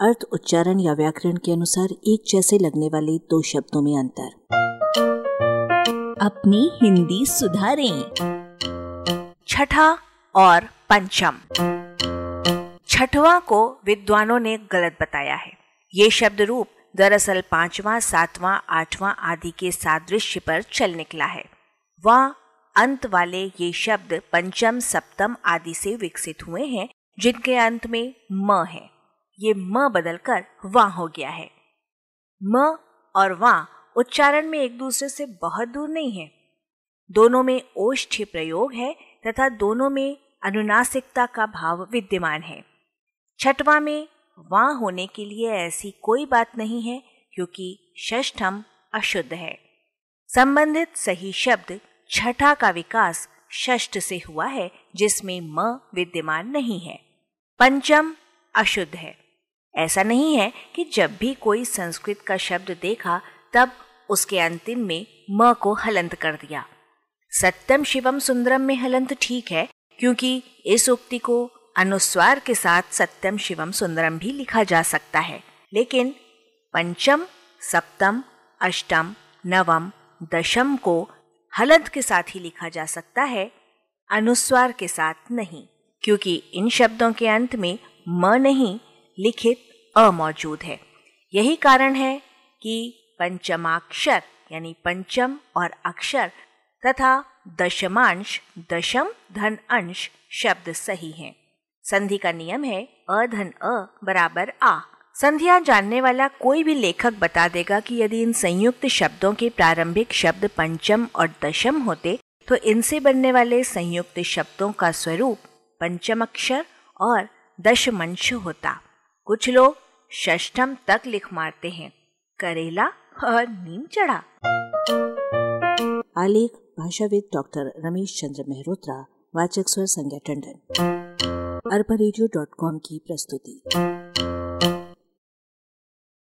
अर्थ, उच्चारण या व्याकरण के अनुसार एक जैसे लगने वाले दो शब्दों में अंतर। अपनी हिंदी सुधारें। छठा और पंचम। छठवां को विद्वानों ने गलत बताया है। ये शब्द रूप दरअसल पांचवा, सातवां, आठवां आदि के सादृश्य पर चल निकला है। वह अंत वाले ये शब्द पंचम, सप्तम आदि से विकसित हुए हैं, जिनके अंत में म है। ये म बदलकर वहाँ हो गया है। म और वहाँ उच्चारण में एक दूसरे से बहुत दूर नहीं है। दोनों में ओष्ठ्य प्रयोग है तथा दोनों में अनुनासिकता का भाव विद्यमान है। छठवा में वहाँ होने के लिए ऐसी कोई बात नहीं है, क्योंकि षष्ठम अशुद्ध है। संबंधित सही शब्द छठा का विकास षष्ठ से हुआ है, जिसमें म विद्यमान नहीं है। पंचम अशुद्ध है। ऐसा नहीं है कि जब भी कोई संस्कृत का शब्द देखा, तब उसके अंतिम में म को हलंत कर दिया। सत्यम शिवम सुंदरम में हलंत ठीक है, क्योंकि इस उक्ति को अनुस्वार के साथ सत्यम शिवम सुंदरम भी लिखा जा सकता है। लेकिन पंचम, सप्तम, अष्टम, नवम, दशम को हलंत के साथ ही लिखा जा सकता है, अनुस्वार के साथ नहीं, क्योंकि इन शब्दों के अंत में म नहीं लिखित अ मौजूद है। यही कारण है कि पंचमाक्षर, यानी पंचम और अक्षर, तथा दशमांश, दशम धन अंश शब्द सही हैं। संधि का नियम है अ धन अ बराबर आ। संधिया जानने वाला कोई भी लेखक बता देगा कि यदि इन संयुक्त शब्दों के प्रारंभिक शब्द पंचम और दशम होते तो इनसे बनने वाले संयुक्त शब्दों का स्वरूप पंचम अक्षर और दशमंश होता। कुछ लोग षष्ठम तक लिख मारते हैं, करेला और नीम चढ़ा। आलेख, भाषाविद डॉक्टर रमेश चंद्र मेहरोत्रा, वाचक स्वर संज्ञा टंडन। अरबा की प्रस्तुति।